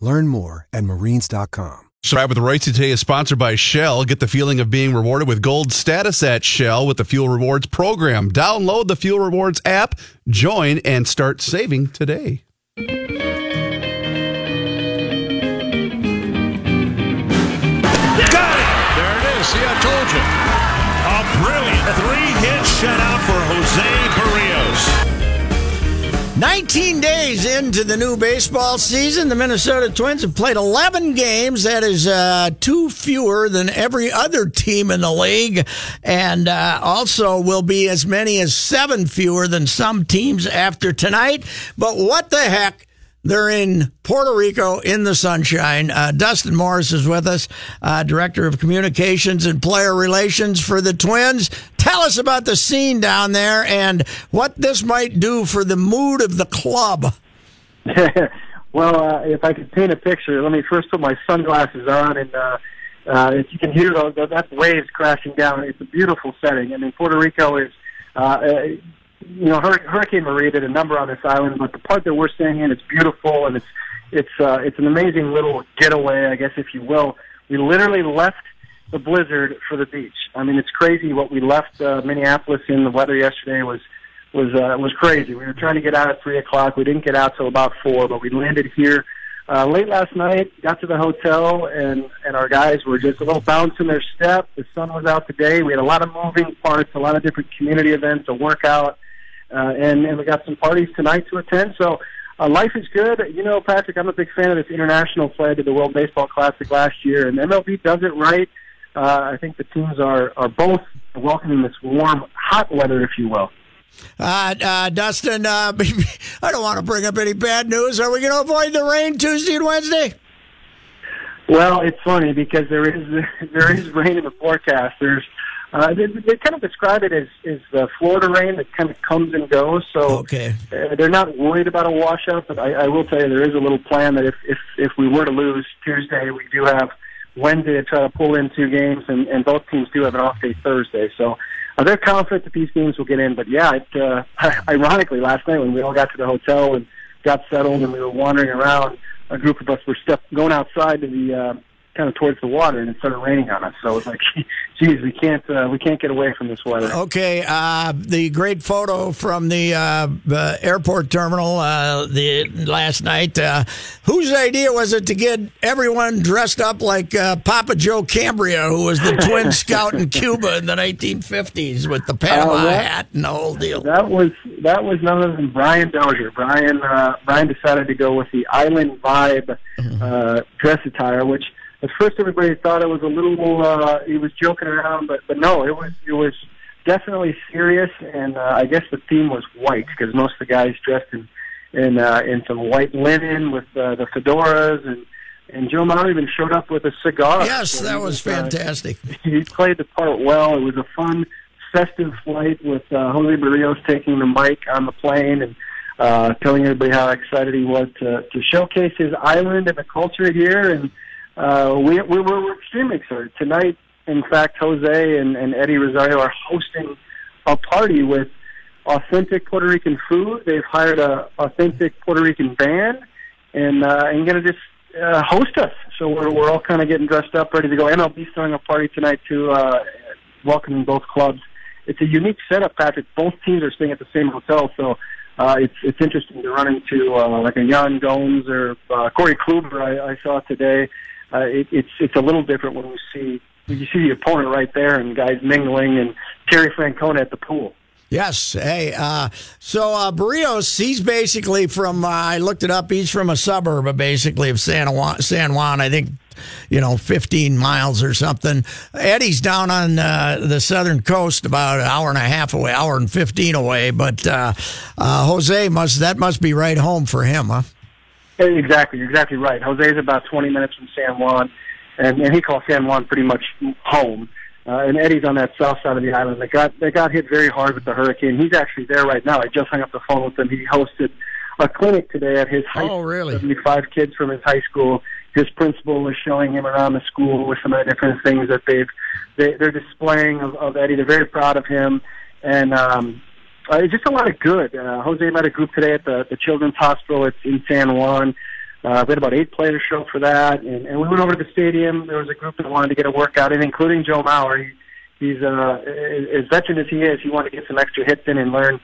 Learn more at marines.com. Subscribe with the Right today is sponsored by Shell. Get the feeling of being rewarded with gold status at Shell with the Fuel Rewards program. Download the Fuel Rewards app, join, and start saving today. Got it! There it is. See, I told you. A brilliant three-hit shutout for Jose Berrios. 19 days into the new baseball season, the Minnesota Twins have played 11 games. That is uh, two fewer than every other team in the league, and uh, also will be as many as seven fewer than some teams after tonight. But what the heck? They're in Puerto Rico in the sunshine. Uh, Dustin Morse is with us, uh, Director of Communications and Player Relations for the Twins. Tell us about the scene down there and what this might do for the mood of the club. well, uh, if I could paint a picture, let me first put my sunglasses on, and uh, uh, if you can hear those, that waves crashing down, it's a beautiful setting. I mean, Puerto Rico is. Uh, you know, Hurricane Maria did a number on this island, but the part that we're staying in, it's beautiful and it's it's uh, it's an amazing little getaway, I guess, if you will. We literally left the blizzard for the beach. I mean, it's crazy what we left uh, Minneapolis in. The weather yesterday was was uh, was crazy. We were trying to get out at three o'clock. We didn't get out till about four, but we landed here uh, late last night. Got to the hotel, and and our guys were just a little bounce in their step. The sun was out today. We had a lot of moving parts, a lot of different community events, a workout uh, and and we got some parties tonight to attend. So uh, life is good. You know, Patrick, I'm a big fan of this international play to the World Baseball Classic last year, and MLB does it right. Uh, I think the teams are are both welcoming this warm, hot weather, if you will. Uh, uh, Dustin, uh, I don't want to bring up any bad news. Are we going to avoid the rain Tuesday and Wednesday? Well, it's funny because there is there is rain in the forecast. There's uh, they, they kind of describe it as is the Florida rain that kind of comes and goes. So okay. uh, they're not worried about a washout. But I, I will tell you, there is a little plan that if if if we were to lose Tuesday, we do have Wednesday to try to pull in two games, and, and both teams do have an off day Thursday. So uh, they're confident that these games will get in. But yeah, it, uh, ironically, last night when we all got to the hotel and got settled and we were wandering around, a group of us were step going outside to the uh, kind of towards the water, and it started raining on us. So it was like, geez, we can't uh, we can't get away from this weather. Okay, uh, the great photo from the uh, airport terminal uh, the last night. Uh, whose idea was it to get everyone dressed up like uh, Papa Joe Cambria, who was the twin scout in Cuba in the 1950s with the Panama that, hat and the whole deal? That was that was none other than Brian Dozier. Brian Brian decided to go with the island vibe mm-hmm. dress attire, which at first everybody thought it was a little uh, he was joking around, but but no, it was it was definitely serious, and uh, I guess the theme was white because most of the guys dressed in in uh, in some white linen with uh, the fedoras and. And Joe Mauer even showed up with a cigar. Yes, that was, was fantastic. Uh, he played the part well. It was a fun, festive flight with uh, Jose Berrios taking the mic on the plane and uh, telling everybody how excited he was to, to showcase his island and the culture here. And uh, we, we were extremely excited. Tonight, in fact, Jose and, and Eddie Rosario are hosting a party with authentic Puerto Rican food. They've hired a authentic Puerto Rican band, and uh, and going to just uh, host us. So we're we're all kind of getting dressed up, ready to go. MLB's throwing a party tonight too, uh, welcoming both clubs. It's a unique setup, Patrick. Both teams are staying at the same hotel, so uh, it's it's interesting to run into uh, like a Yan Gomes or uh, Corey Kluber I, I saw today uh, it, it's it's a little different when we see you see the opponent right there and guys mingling and Terry Francona at the pool. Yes. Hey, uh, so uh, Berrios, he's basically from, uh, I looked it up, he's from a suburb, basically, of San Juan, San Juan, I think, you know, 15 miles or something. Eddie's down on uh, the southern coast, about an hour and a half away, hour and 15 away. But uh, uh, Jose must, that must be right home for him, huh? Exactly. You're exactly right. Jose is about 20 minutes from San Juan, and, and he calls San Juan pretty much home. Uh, and Eddie's on that south side of the island. They got they got hit very hard with the hurricane. He's actually there right now. I just hung up the phone with him. He hosted a clinic today at his high oh, really? 75 kids from his high school. His principal was showing him around the school with some of the different things that they've they, they're displaying of, of Eddie. They're very proud of him, and um, uh, it's just a lot of good. Uh, Jose met a group today at the the Children's Hospital. It's in San Juan. Uh, we had about eight players show for that, and, and we went over to the stadium. There was a group that wanted to get a workout in, including Joe Mauer. He, he's uh, as veteran as he is. He wanted to get some extra hits in and learn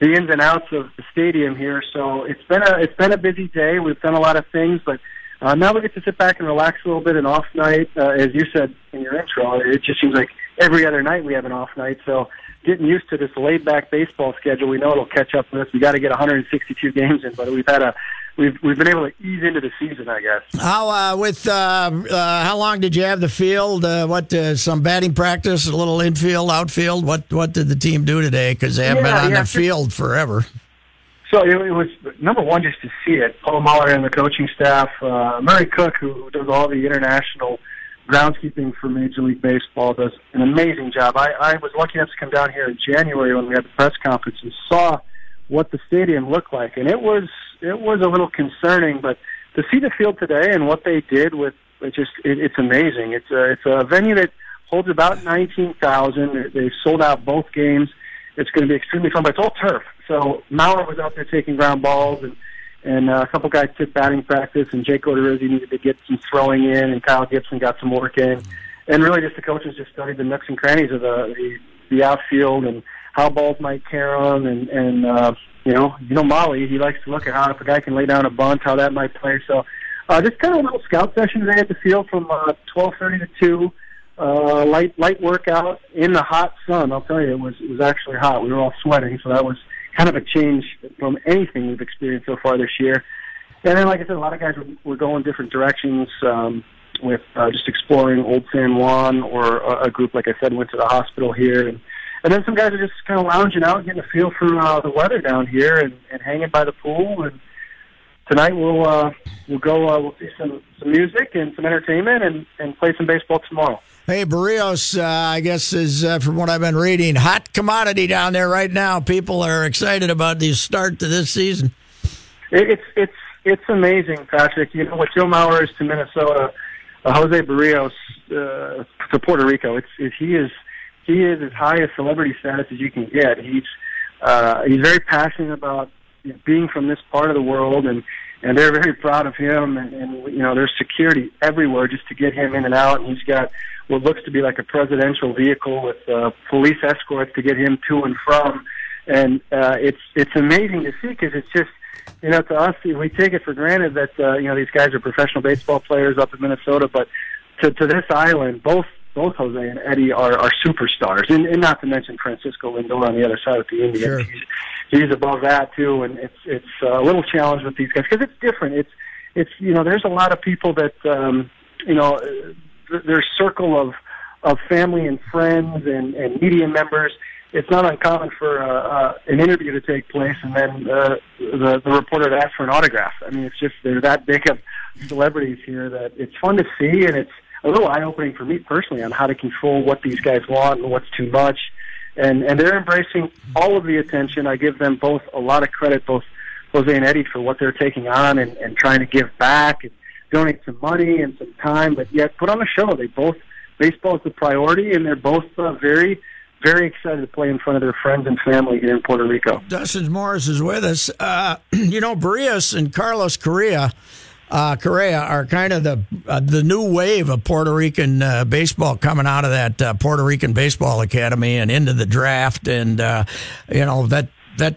the ins and outs of the stadium here. So it's been a it's been a busy day. We've done a lot of things, but uh, now we get to sit back and relax a little bit. An off night, uh, as you said in your intro, it just seems like every other night we have an off night. So getting used to this laid back baseball schedule, we know it'll catch up with us. We got to get 162 games in, but we've had a we've we've been able to ease into the season, I guess. How uh, with uh, uh, how long did you have the field? Uh, what uh, some batting practice, a little infield, outfield. What what did the team do today? Because they haven't Yeah, been on yeah, the sure. field forever. So it, it was number one just to see it. Paul Molitor and the coaching staff, uh, Murray Cook, who does all the international groundskeeping for Major League Baseball, does an amazing job. I, I was lucky enough to come down here in January when we had the press conference and saw what the stadium looked like, and it was it was a little concerning. But to see the field today and what they did with it just it, it's amazing. It's a it's a venue that holds about nineteen thousand. They've sold out both games. It's going to be extremely fun, but it's all turf. So Mauer was out there taking ground balls, and and uh, a couple guys took batting practice, and Jake Odorizzi needed to get some throwing in, and Kyle Gibson got some work in, and really just the coaches just studied the nooks and crannies of the the, the outfield and how balls might carry them, and and uh, you know you know Molly he likes to look at how if a guy can lay down a bunt, how that might play. So uh, just kind of a little scout session today at the field from uh, twelve thirty to two uh, light light workout in the hot sun. I'll tell you, it was it was actually hot. We were all sweating, so that was kind of a change from anything we've experienced so far this year. And then, like I said, a lot of guys were, were going different directions um, with uh, just exploring Old San Juan, or a, a group, like I said, went to the hospital here, and and then some guys are just kind of lounging out, getting a feel for uh, the weather down here, and, and hanging by the pool. And tonight we'll uh, we'll go uh, we'll see some some music and some entertainment, and and play some baseball tomorrow. Hey, Berrios, uh, I guess is uh, from what I've been reading, hot commodity down there right now. People are excited about the start to this season. It's it's it's amazing, Patrick. You know what Joe Mauer is to Minnesota, uh, Jose Berrios uh, to Puerto Rico. It's it, he is he is as high a celebrity status as you can get. He's uh, he's very passionate about being from this part of the world, and and they're very proud of him. And, and you know, there's security everywhere just to get him in and out. And he's got what looks to be like a presidential vehicle with uh, police escorts to get him to and from. And uh, it's it's amazing to see because it's just you know to us we take it for granted that uh, you know these guys are professional baseball players up in Minnesota, but to to this island, both both Jose and Eddie are, are superstars, and, and not to mention Francisco Lindor on the other side with the Indians. Sure. He's, he's above that too, and it's it's a little challenge with these guys because it's different. It's it's you know there's a lot of people that um, you know their circle of of family and friends and, and media members. It's not uncommon for uh, uh, an interview to take place and then uh, the the reporter to ask for an autograph. I mean, it's just they're that big of celebrities here that it's fun to see and it's a little eye opening for me personally on how to control what these guys want and what's too much. And and they're embracing all of the attention. I give them both a lot of credit, both Jose and Eddie, for what they're taking on and, and trying to give back and donate some money and some time, but yet put on a show. They both baseball is the priority, and they're both uh, very very excited to play in front of their friends and family here in Puerto Rico. Dustin Morse is with us. Uh, you know, Berrios and Carlos Correa, uh, Correa are kind of the uh, the new wave of Puerto Rican uh, baseball coming out of that uh, Puerto Rican Baseball Academy and into the draft, and uh, you know that that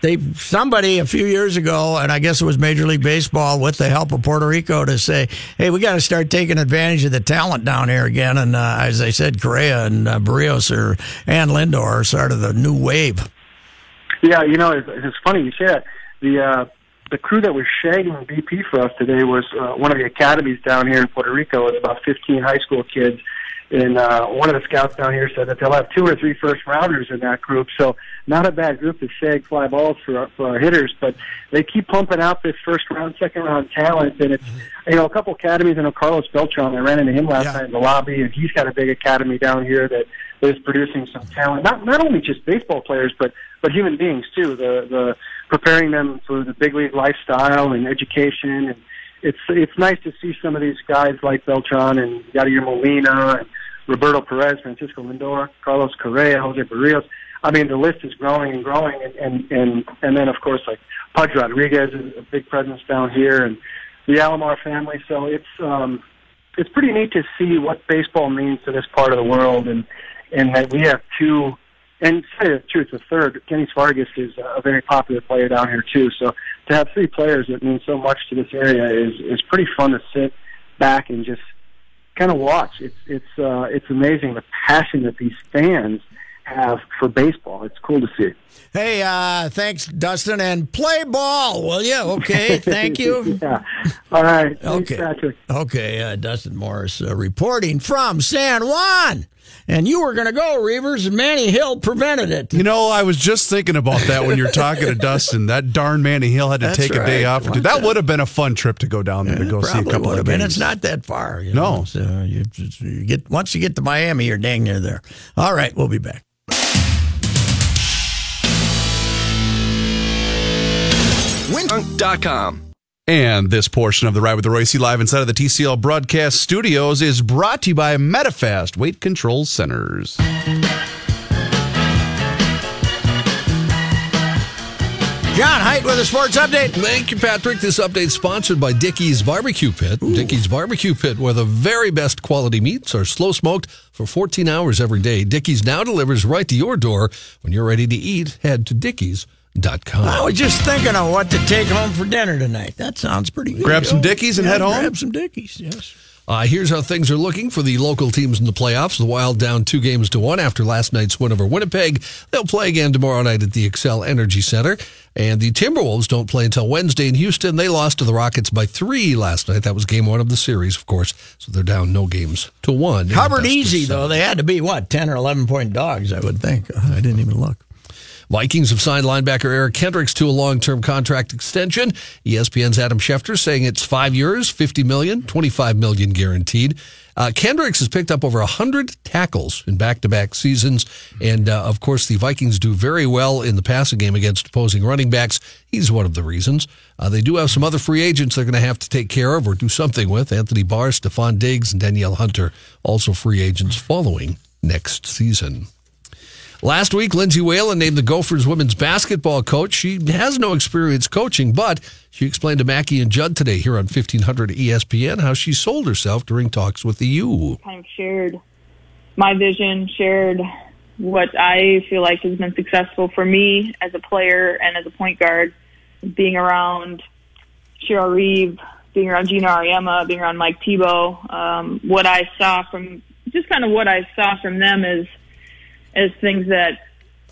they somebody a few years ago, and I guess it was Major League Baseball, with the help of Puerto Rico, to say, "Hey, we got to start taking advantage of the talent down here again." And uh, as I said, Correa and Berrios or and Lindor are sort of the new wave. Yeah, you know, it's, it's funny you say that. The the crew that was shagging BP for us today was uh, one of the academies down here in Puerto Rico. It's about 15 high school kids and uh, one of the scouts down here said that they'll have two or three first rounders in that group. So not a bad group to shag fly balls for our, for our hitters, but they keep pumping out this first round, second round talent, and it's you know a couple academies. I know Carlos Beltran. I ran into him last Yeah. night in the lobby, and he's got a big academy down here that is producing some talent. Not not only just baseball players, but but human beings too. The the preparing them for the big league lifestyle and education and it's it's nice to see some of these guys like Beltran and Yadier Molina and Roberto Perez, Francisco Lindor, Carlos Correa, Jose Berrios. I mean, the list is growing and growing, and and and, and then of course like Pudge Rodriguez is a big presence down here, and the Alomar family. So it's um, it's pretty neat to see what baseball means to this part of the world, and and that we have two. And to say the truth, the third, Kenny Vargas is a very popular player down here too. So to have three players that mean so much to this area is is pretty fun to sit back and just kind of watch. It's it's uh, it's amazing the passion that these fans have for baseball. It's cool to see. Hey, uh, thanks, Dustin, and play ball, will you? Okay, thank you. yeah. All right. Thanks, Okay. Patrick. Okay, uh, Dustin Morse uh, reporting from San Juan. And you were going to go, Reavers, and Manny Hill prevented it. You know, I was just thinking about that when you're talking to Dustin. That darn Manny Hill had to That's take a day off. What's that that? would have been a fun trip to go down there to go see a couple of have been. games. It's not that far. You No. know, so you, you get once you get to Miami, you're dang near there. All right, we'll be back. Windhunk.com. And this portion of the Ride with the Royce live inside of the TCL broadcast studios is brought to you by Medifast Weight Control Centers. John Height with a sports update. Thank you, Patrick. This update is sponsored by Dickey's Barbecue Pit. Dickey's Barbecue Pit, where the very best quality meats are slow smoked for 14 hours every day. Dickey's now delivers right to your door. When you're ready to eat, head to Dickies.com. I was just thinking of what to take home for dinner tonight. That sounds pretty good. Grab some Dickies and Yeah, head home? Grab some Dickies, yes. Uh, here's how things are looking for the local teams in the playoffs. The Wild down two games to one after last night's win over Winnipeg. They'll play again tomorrow night at the Xcel Energy Center. And the Timberwolves don't play until Wednesday in Houston. They lost to the Rockets by three last night. That was game one of the series, of course. So they're down no games to one. Covered easy, though. They had to be, what, 10 or 11 point dogs, I would think. I didn't even look. Vikings have signed linebacker Eric Kendricks to a long-term contract extension. ESPN's Adam Schefter saying it's five years, 50 million, 25 million guaranteed. Uh, Kendricks has picked up over 100 tackles in back-to-back seasons. And, uh, of course, the Vikings do very well in the passing game against opposing running backs. He's one of the reasons. Uh, they do have some other free agents they're going to have to take care of or do something with. Anthony Barr, Stefon Diggs, and Danielle Hunter, also free agents following next season. Last week, Lindsay Whalen named the Gophers women's basketball coach. She has no experience coaching, but she explained to Mackey and Judd today here on 1500 ESPN how she sold herself during talks with the U. kind of shared my vision, shared what I feel like has been successful for me as a player and as a point guard, being around Cheryl Reeve, being around Geno Auriemma, being around Mike Thibault. Um, what I saw from just kind of what I saw from them is is things that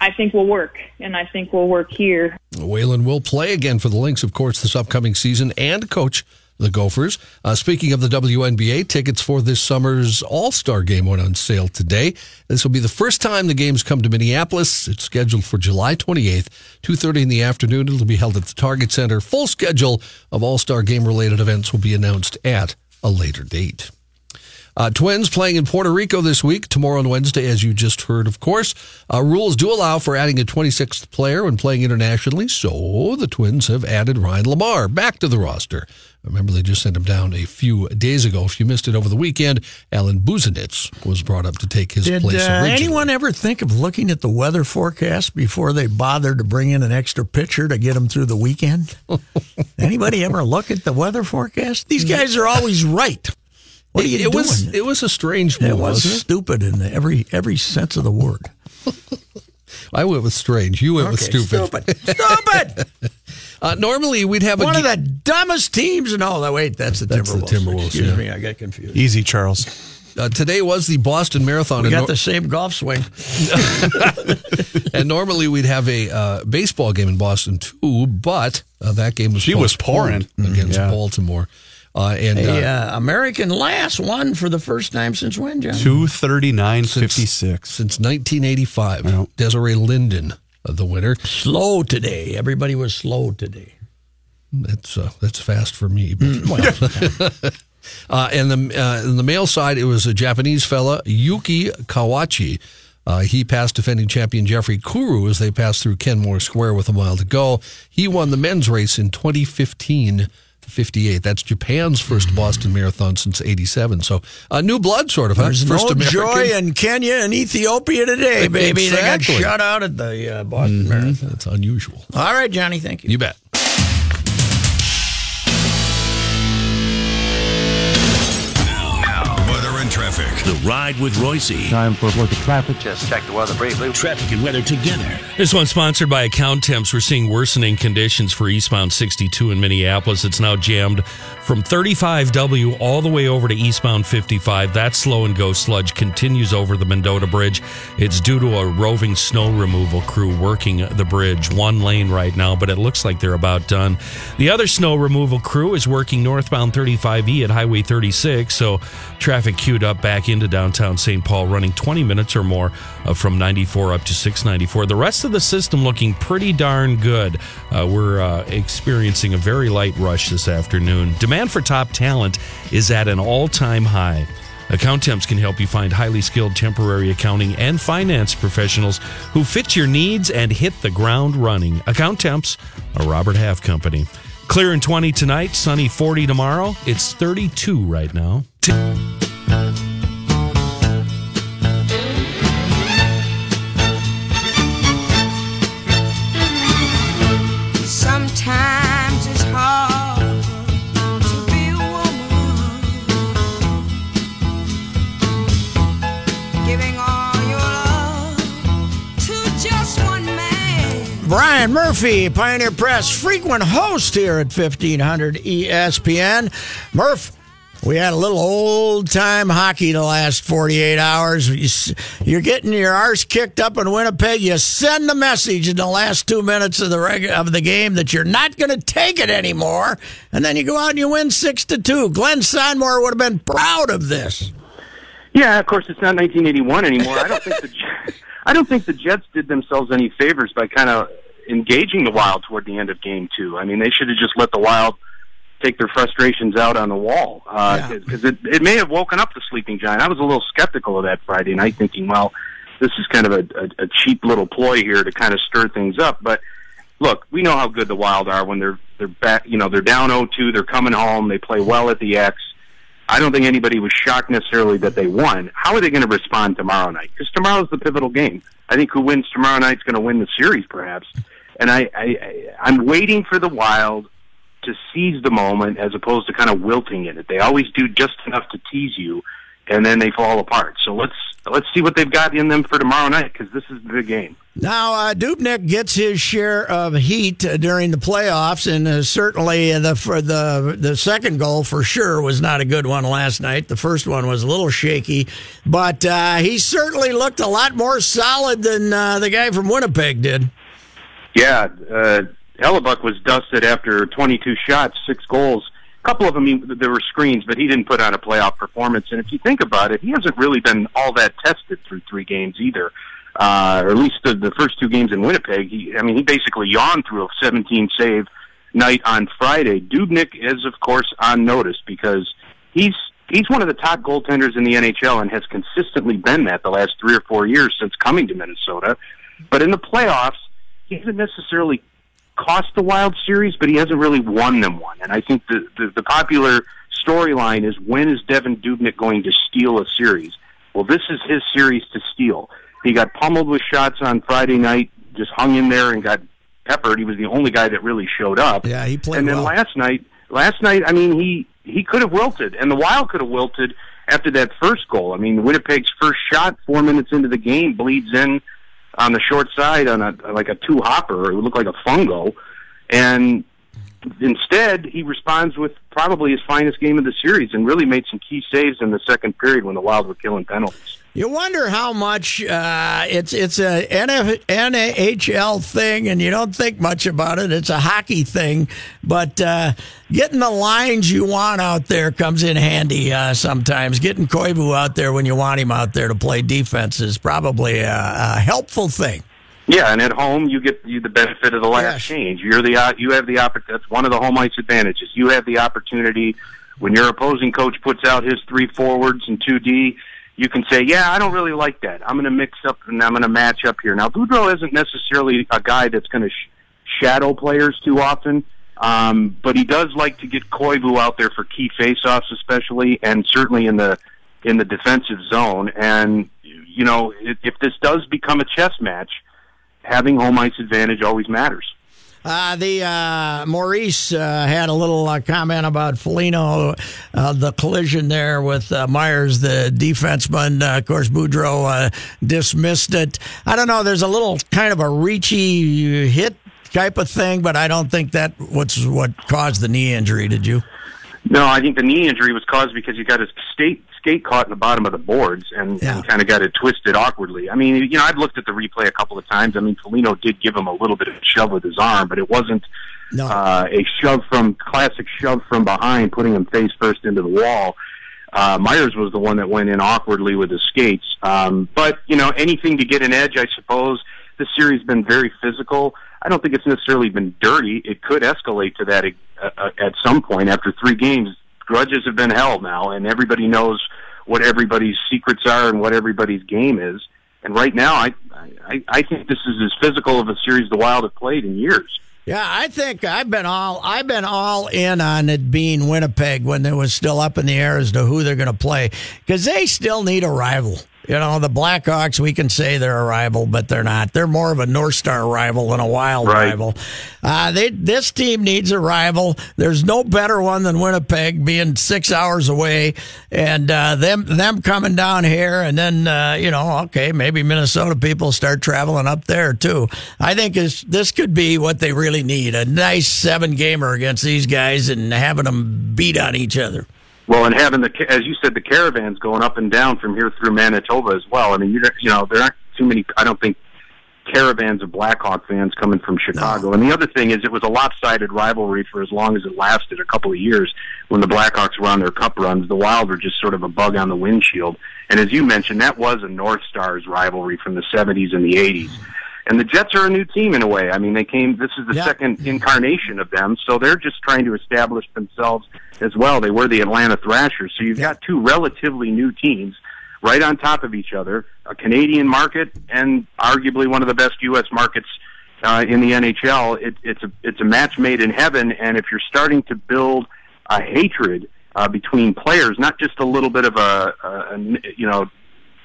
I think will work, and I think will work here. Whalen will play again for the Lynx, of course, this upcoming season and coach the Gophers. Uh, speaking of the WNBA, tickets for this summer's All Star game went on sale today. This will be the first time the games come to Minneapolis. It's scheduled for July 28th, 2.30 in the afternoon. It'll be held at the Target Center. Full schedule of All Star game related events will be announced at a later date. Uh, twins playing in Puerto Rico this week, tomorrow and Wednesday, as you just heard, of course. Uh, rules do allow for adding a 26th player when playing internationally, so the Twins have added Ryan LaMarre back to the roster. Remember, they just sent him down a few days ago. If you missed it over the weekend, Alan Busenitz was brought up to take his Did place. uh, anyone ever think of looking at the weather forecast before they bothered to bring in an extra pitcher to get them through the weekend? Anybody ever look at the weather forecast? These guys are always right. What are you it, doing? was it was a strange move. it was wasn't it? stupid in every every sense of the word. I went with strange. You went with stupid. Stupid. Stupid. Uh, normally we'd have a One of the dumbest teams. No, wait, that's the That's the Timberwolves. Timberwolves, Excuse yeah. me, I got confused. Easy, Charles. uh, today was the Boston Marathon, We got nor- the same golf swing. and normally we'd have a uh, baseball game in Boston too, but uh, that game was She was pouring. against Yeah. Baltimore. Uh, and A uh, uh, American Last won for the first time since when, John? 239.56. since 1985, Yeah. Desiree Linden, uh, the winner. Slow today. Everybody was slow today. That's uh, that's fast for me. But, uh, and the uh, in the male side, it was a Japanese fella, Yuki Kawauchi. Uh, he passed defending champion Geoffrey Kirui as they passed through Kenmore Square with a mile to go. He won the men's race in 2015. 58. That's Japan's first Boston Marathon since 87. So, uh, new blood, sort of. Huh? There's first no American. joy in Kenya and Ethiopia today, baby. They got Exactly. shut out at the uh, Boston Marathon. That's unusual. All right, Johnny, thank you. You bet. The Ride with Royce. Time for a look at traffic. Just check the weather briefly. Traffic and weather together. This one's sponsored by Accountemps. We're seeing worsening conditions for eastbound 62 in Minneapolis. It's now jammed from 35W all the way over to eastbound 55. That slow and go sludge continues over the Mendota Bridge. It's due to a roving snow removal crew working the bridge. One lane right now, but it looks like they're about done. The other snow removal crew is working northbound 35E at Highway 36, so traffic queued up back into downtown St. Paul, running 20 minutes or more uh, from 94 up to 694. The rest of the system looking pretty darn good. Uh, we're uh, experiencing a very light rush this afternoon. Demand for top talent is at an all time high. Accountemps can help you find highly skilled temporary accounting and finance professionals who fit your needs and hit the ground running. Accountemps, a Robert Half company. Clear and 20 tonight, sunny 40 tomorrow. It's 32 right now. Murphy, Pioneer Press, frequent host here at 1500 ESPN. Murph, we had a little old time hockey the last 48 hours. You're getting your arse kicked up in Winnipeg. You send the message in the last two minutes of the reg- of the game that you're not going to take it anymore, and then you go out and you win six to two. Glen Sonmor would have been proud of this. Yeah, of course, it's not 1981 anymore. I don't think the I don't think the Jets did themselves any favors by kind of engaging the Wild toward the end of Game Two. I mean, they should have just let the Wild take their frustrations out on the wall uh, because it it may have woken up the sleeping giant. I was a little skeptical of that Friday night, thinking, well, this is kind of a, a, a cheap little ploy here to kind of stir things up, but. Look, we know how good the Wild are when they're they're back. You know, they're down 0-2. They're coming home. They play well at the X. I don't think anybody was shocked necessarily that they won. How are they going to respond tomorrow night? Because tomorrow's the pivotal game. I think who wins tomorrow night's going to win the series, perhaps. And I, I, I'm waiting for the Wild to seize the moment as opposed to kind of wilting in it. They always do just enough to tease you, and then they fall apart. So let's let's see what they've got in them for tomorrow night because this is the game. Now, uh, Dubnyk gets his share of heat uh, during the playoffs, and uh, certainly the for the the second goal for sure was not a good one last night. The first one was a little shaky, but uh, he certainly looked a lot more solid than uh, the guy from Winnipeg did. Yeah, uh, Hellebuyck was dusted after 22 shots, six goals. A couple of them, he, there were screens, but he didn't put on a playoff performance. And if you think about it, he hasn't really been all that tested through three games either. Uh, or at least the, the first two games in Winnipeg. He, I mean, he basically yawned through a 17 save night on Friday. Dubnyk is, of course, on notice because he's he's one of the top goaltenders in the NHL and has consistently been that the last three or four years since coming to Minnesota. But in the playoffs, he hasn't necessarily cost the Wild series, but he hasn't really won them one. And I think the the, the popular storyline is when is Devan Dubnyk going to steal a series? Well, this is his series to steal. He got pummeled with shots on Friday night, just hung in there and got peppered. He was the only guy that really showed up. Yeah, he played And then well. last night, last night, I mean, he he could have wilted, and the Wild could have wilted after that first goal. I mean, Winnipeg's first shot, four minutes into the game, bleeds in on the short side on a like a two hopper. It would look like a fungo, and instead he responds with probably his finest game of the series and really made some key saves in the second period when the Wild were killing penalties. You wonder how much uh, it's it's a NF, NHL thing, and you don't think much about it. It's a hockey thing, but uh, getting the lines you want out there comes in handy uh, sometimes. Getting Koivu out there when you want him out there to play defense is probably a, a helpful thing. Yeah, and at home you get you the benefit of the last Yes. change. You're the uh, you have the oppor- That's one of the home ice advantages. You have the opportunity when your opposing coach puts out his three forwards and two D. You can say, "Yeah, I don't really like that. I'm going to mix up and I'm going to match up here." Now, Boudreau isn't necessarily a guy that's going to sh- shadow players too often, um, but he does like to get Koivu out there for key faceoffs, especially, and certainly in the in the defensive zone. And you know, if, if this does become a chess match, having home ice advantage always matters. Uh, the uh, Maurice uh, had a little uh, comment about Foligno, uh, the collision there with uh, Myers, the defenseman. Uh, of course, Boudreau uh, dismissed it. I don't know. There's a little kind of a reachy hit type of thing, but I don't think that was what caused the knee injury. Did you? No, I think the knee injury was caused because he got his skate skate caught in the bottom of the boards and, and kind of got it twisted awkwardly. I mean, you know, I've looked at the replay a couple of times. I mean, Foligno did give him a little bit of a shove with his arm, but it wasn't uh, a shove from classic shove from behind, putting him face first into the wall. Uh, Myers was the one that went in awkwardly with his skates. Um, but you know, anything to get an edge, I suppose. This series has been very physical. I don't think it's necessarily been dirty. It could escalate to that uh, uh, at some point after three games. Grudges have been held now, and everybody knows what everybody's secrets are and what everybody's game is. And right now, I I, I think this is as physical of a series the Wild have played in years. Yeah, I think I've been all I've been all in on it being Winnipeg when it was still up in the air as to who they're going to play because they still need a rival. You know, the Blackhawks, we can say they're a rival, but they're not. They're more of a North Star rival than a Wild rival. Uh, they, this team needs a rival. There's no better one than Winnipeg being six hours away and uh, them them coming down here. And then, uh, you know, okay, maybe Minnesota people start traveling up there too. I think is this could be what they really need a nice seven gamer against these guys and having them beat on each other. Well, and having the, as you said, the caravans going up and down from here through Manitoba as well. I mean, you you know, there aren't too many. I don't think caravans of Blackhawk fans coming from Chicago. And the other thing is, it was a lopsided rivalry for as long as it lasted, a couple of years. When the Blackhawks were on their cup runs, the Wild were just sort of a bug on the windshield. And as you mentioned, that was a North Stars rivalry from the '70s and the '80s. And the Jets are a new team in a way. I mean, they came. This is the second incarnation of them, so they're just trying to establish themselves as well. They were the Atlanta Thrashers, so you've got two relatively new teams right on top of each other, a Canadian market and arguably one of the best U.S. markets uh, in the NHL. It, it's a it's a match made in heaven, and if you're starting to build a hatred uh, between players, not just a little bit of a, a, a you know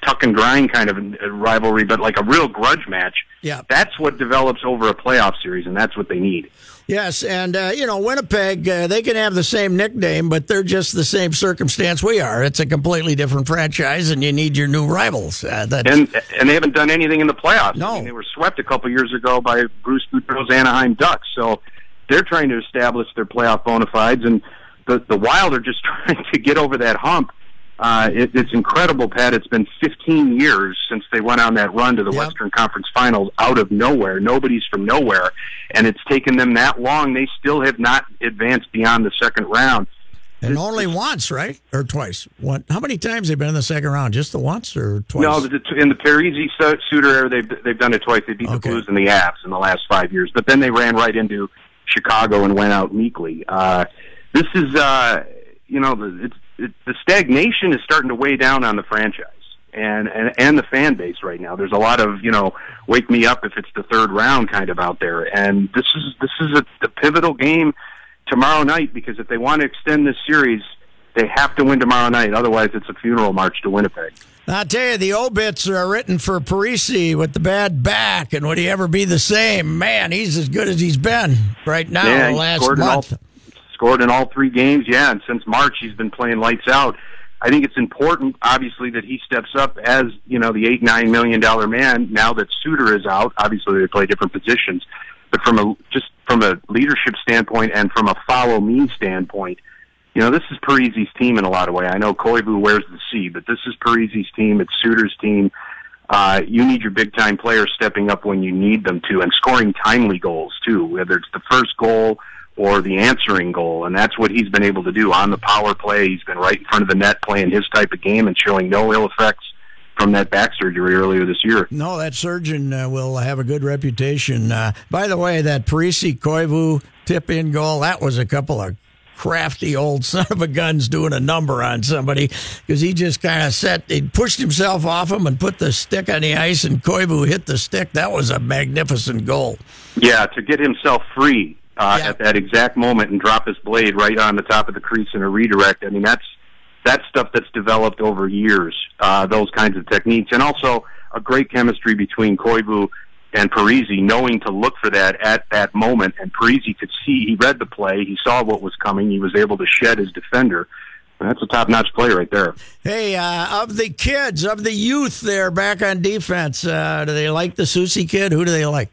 tuck and grind kind of rivalry, but like a real grudge match. Yeah. That's what develops over a playoff series, and that's what they need. Yes, and uh, you know Winnipeg, uh, they can have the same nickname, but they're just the same circumstance we are. It's a completely different franchise, and you need your new rivals. Uh, that's, And and they haven't done anything in the playoffs. No, I mean, they were swept a couple years ago by Bruce Boudreau's Anaheim Ducks. So they're trying to establish their playoff bona fides, and the the Wild are just trying to get over that hump. Uh, it, it's incredible, Pat. It's been 15 years since they went on that run to the Western Conference Finals out of nowhere. Nobody's from nowhere, and it's taken them that long. They still have not advanced beyond the second round. and only once, right, or twice? What? How many times they've been in the second round? Just the once or twice? No, in the Parise Su- Suter era, they've they've done it twice. They beat the Blues and the Avs in the last five years, but then they ran right into Chicago and went out meekly. Uh, this is, uh, you know, the, it's it, the stagnation is starting to weigh down on the franchise and, and and the fan base right now. There's a lot of you know, wake me up if it's the third round kind of out there, and this is this is a, pivotal game tomorrow night because if they want to extend this series, they have to win tomorrow night. Otherwise, it's a funeral march to Winnipeg. I'll tell you, the obits are written for Parise with the bad back, and would he ever be the same? Man, he's as good as he's been right now. Yeah, the last in all- month. Scored in all three games. Yeah, and since March he's been playing lights out. I think it's important, obviously, that he steps up as you know the eight nine million dollar man. Now that Suter is out, obviously they play different positions, but from a just from a leadership standpoint and from a follow me standpoint, you know this is Parise's team in a lot of ways. I know Koivu wears the C, but this is Parise's team. It's Suter's team. Uh, you need your big time players stepping up when you need them to and scoring timely goals too, whether it's the first goal or the answering goal. And that's what he's been able to do on the power play. He's been right in front of the net playing his type of game and showing no ill effects from that back surgery earlier this year. No, that surgeon uh, will have a good reputation. Uh, by the way, that Parise Koivu tip in goal, that was a couple of crafty old son of a guns doing a number on somebody because he just kind of set, he pushed himself off him and put the stick on the ice, and Koivu hit the stick. That was a magnificent goal. Yeah, to get himself free uh, Yeah. at that exact moment and drop his blade right on the top of the crease in a redirect. I mean, that's that's stuff that's developed over years. Uh, those kinds of techniques, and also a great chemistry between Koivu and Parise, knowing to look for that at that moment. And Parise could see, he read the play, he saw what was coming, he was able to shed his defender. That's a top-notch play right there. Hey, uh, of the kids, of the youth there back on defense, uh, do they like the Soucy kid? Who do they like?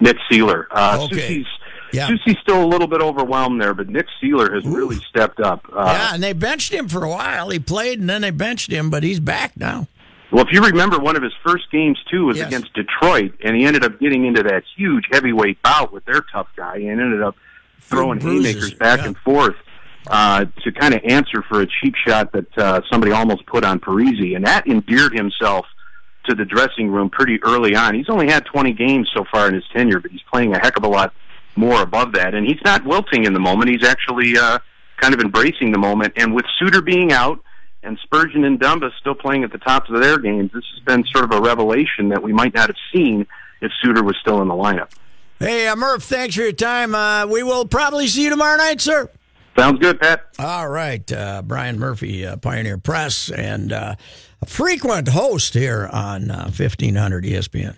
Nick Seeler. Uh, Okay. Soucy's, Yeah. Soucy's still a little bit overwhelmed there, but Nick Seeler has really stepped up. Uh, yeah, and they benched him for a while. He played and then they benched him, but he's back now. Well, if you remember, one of his first games too was Yes. against Detroit, and he ended up getting into that huge heavyweight bout with their tough guy, and ended up throwing bruises, haymakers back yeah. and forth uh, to kind of answer for a cheap shot that uh, somebody almost put on Parise, and that endeared himself to the dressing room pretty early on. He's only had 20 games so far in his tenure, but he's playing a heck of a lot more above that, and he's not wilting in the moment. He's actually uh, kind of embracing the moment, and with Suter being out and Spurgeon and Dumba still playing at the tops of their games, this has been sort of a revelation that we might not have seen if Suter was still in the lineup. Hey, uh, Murph, thanks for your time. Uh, we will probably see you tomorrow night, sir. Sounds good, Pat. All right. Uh, Brian Murphy, uh, Pioneer Press, and uh, a frequent host here on uh, 1500 ESPN.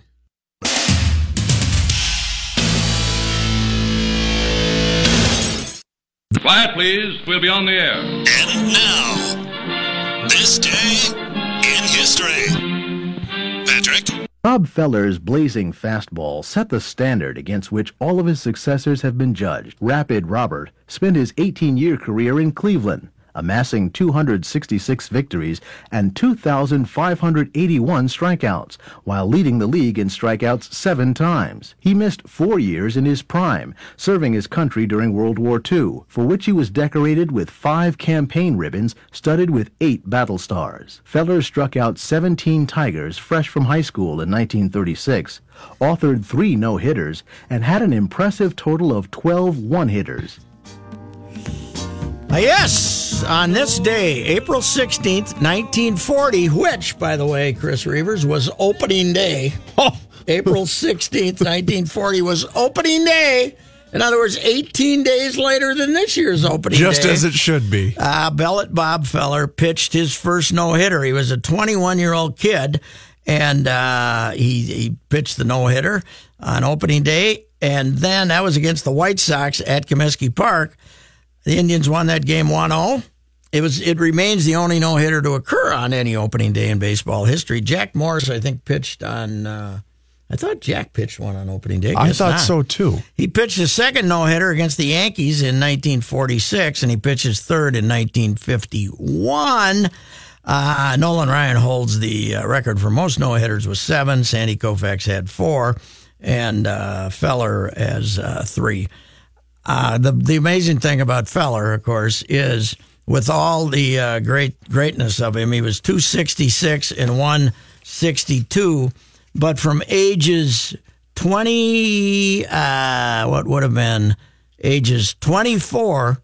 Quiet, please. We'll be on the air. And now, this day in history. Patrick? Bob Feller's blazing fastball set the standard against which all of his successors have been judged. Rapid Robert spent his 18 year career in Cleveland, amassing 266 victories and 2,581 strikeouts, while leading the league in strikeouts seven times. He missed four years in his prime, serving his country during World War II, for which he was decorated with five campaign ribbons studded with eight battle stars. Feller struck out 17 Tigers fresh from high school in 1936, authored three no-hitters, and had an impressive total of 12 one-hitters. Uh, yes, on this day, April 16th, 1940, which, by the way, Chris Reavers, was opening day. April 16th, 1940 was opening day. In other words, 18 days later than this year's opening Just day. as it should be. Uh, Bullet Bob Feller pitched his first no hitter. He was a 21 year old kid, and uh, he, he pitched the no hitter on opening day. And then that was against the White Sox at Comiskey Park. The Indians won that game 1 0. It was. It remains the only no hitter to occur on any opening day in baseball history. Jack Morris, I think, pitched on. Uh, I thought Jack pitched one on opening day. I Guess thought not. so too. He pitched his second no hitter against the Yankees in 1946, and he pitched his third in 1951. Uh, Nolan Ryan holds the uh, record for most no hitters with seven. Sandy Koufax had four, and uh, Feller has uh, three. Uh, the the amazing thing about Feller, of course, is with all the uh, great greatness of him, he was 266 and 162, but from ages 20, uh, what would have been ages 24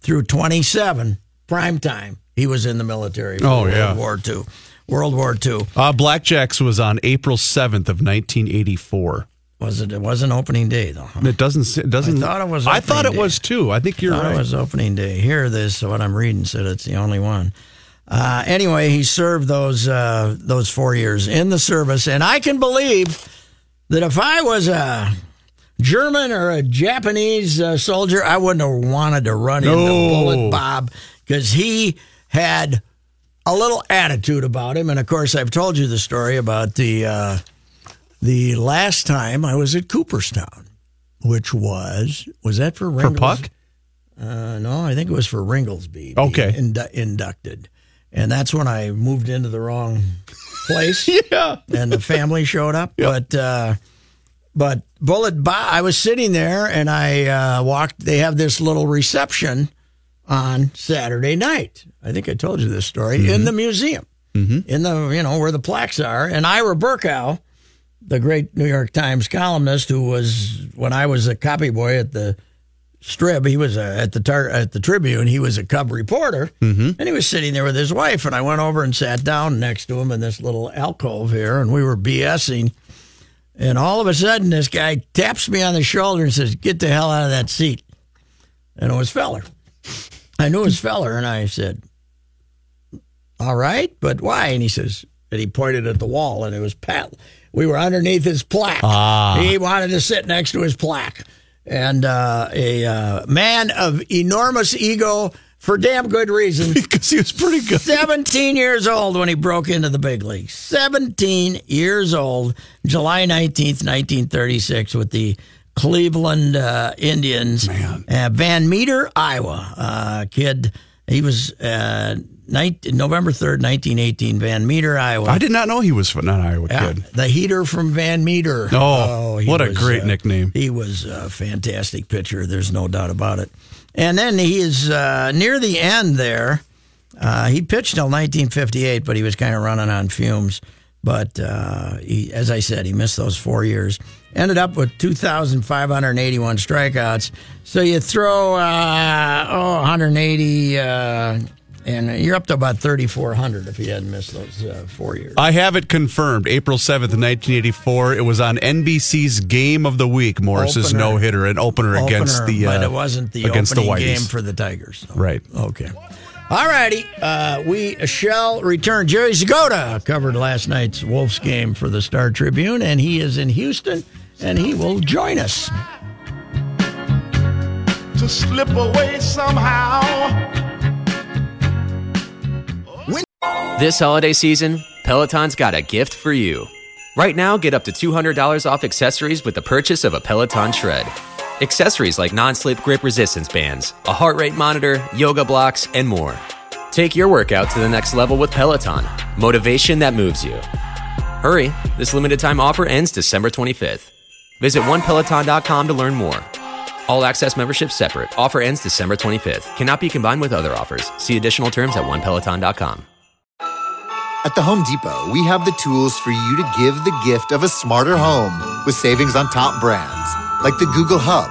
through 27, prime time, he was in the military for Oh, World yeah. War II. World War II. Uh, Blackjacks was on April 7th of 1984. Was it? It wasn't opening day though. It doesn't. It doesn't. I thought it was I thought it day. was too. I think you're thought right. It was opening day. Here, this what I'm reading said it's the only one. Uh, anyway, he served those uh, those four years in the service, and I can believe that if I was a German or a Japanese uh, soldier, I wouldn't have wanted to run into No. Bullet Bob because he had a little attitude about him. And of course, I've told you the story about the uh, the last time I was at Cooperstown, which was was that for For Puck? Uh, no, I think it was for Ringolsby. Okay. indu- inducted, and that's when I moved into the wrong place. yeah, and the family showed up. But uh, but Bullet Bob, I was sitting there and I uh, walked. They have this little reception on Saturday night. I think I told you this story in the museum, in the you know where the plaques are. And Ira Berkow, the great New York Times columnist, who was when I was a copy boy at the Strib, he was uh, at the tar- at the Tribune. He was a Cub reporter, Mm-hmm. and he was sitting there with his wife. And I went over and sat down next to him in this little alcove here, and we were BSing. And all of a sudden, this guy taps me on the shoulder and says, "Get the hell out of that seat." And it was Feller. I knew it was Feller, and I said, "All right, but why?" And he says, and he pointed at the wall, and it was Pat. We were underneath his plaque. Ah. He wanted to sit next to his plaque, and uh, a uh, man of enormous ego for damn good reason. because he was pretty good. 17 years old when he broke into the big leagues. 17 years old, July 19th, 1936, with the Cleveland uh, Indians. Man. Uh, Van Meter, Iowa. Uh, kid, he was uh, 19, November 3rd, 1918, Van Meter, Iowa. I did not know he was an Iowa Yeah, kid. the heater from Van Meter. Oh, he what a great uh, nickname. He was a fantastic pitcher. There's no doubt about it. And then he is uh, near the end there. Uh, he pitched till 1958, but he was kind of running on fumes. But uh, he, as I said, he missed those four years. Ended up with 2,581 strikeouts. So you throw uh, oh 180, uh, and you're up to about 3,400 if he hadn't missed those uh, four years. I have it confirmed. April 7th, 1984. It was on NBC's Game of the Week, Morris's Opener. no hitter, an opener, against the. Uh, but it wasn't the against opening the Whiteys. game for the Tigers. Right. Okay. All righty. Uh, we shall return. Jerry Zgoda covered last night's Wolves game for the Star Tribune, and he is in Houston, and he will join us. to slip away somehow. This holiday season, Peloton's got a gift for you. Right now, get up to $200 off accessories with the purchase of a Peloton Tread. Accessories like non slip grip resistance bands, a heart rate monitor, yoga blocks, and more. Take your workout to the next level with Peloton. Motivation that moves you. Hurry, this limited time offer ends December 25th. Visit onepeloton.com to learn more. All access membership separate. Offer ends December 25th. Cannot be combined with other offers. See additional terms at onepeloton.com. At the Home Depot, we have the tools for you to give the gift of a smarter home with savings on top brands, like the Google Hub,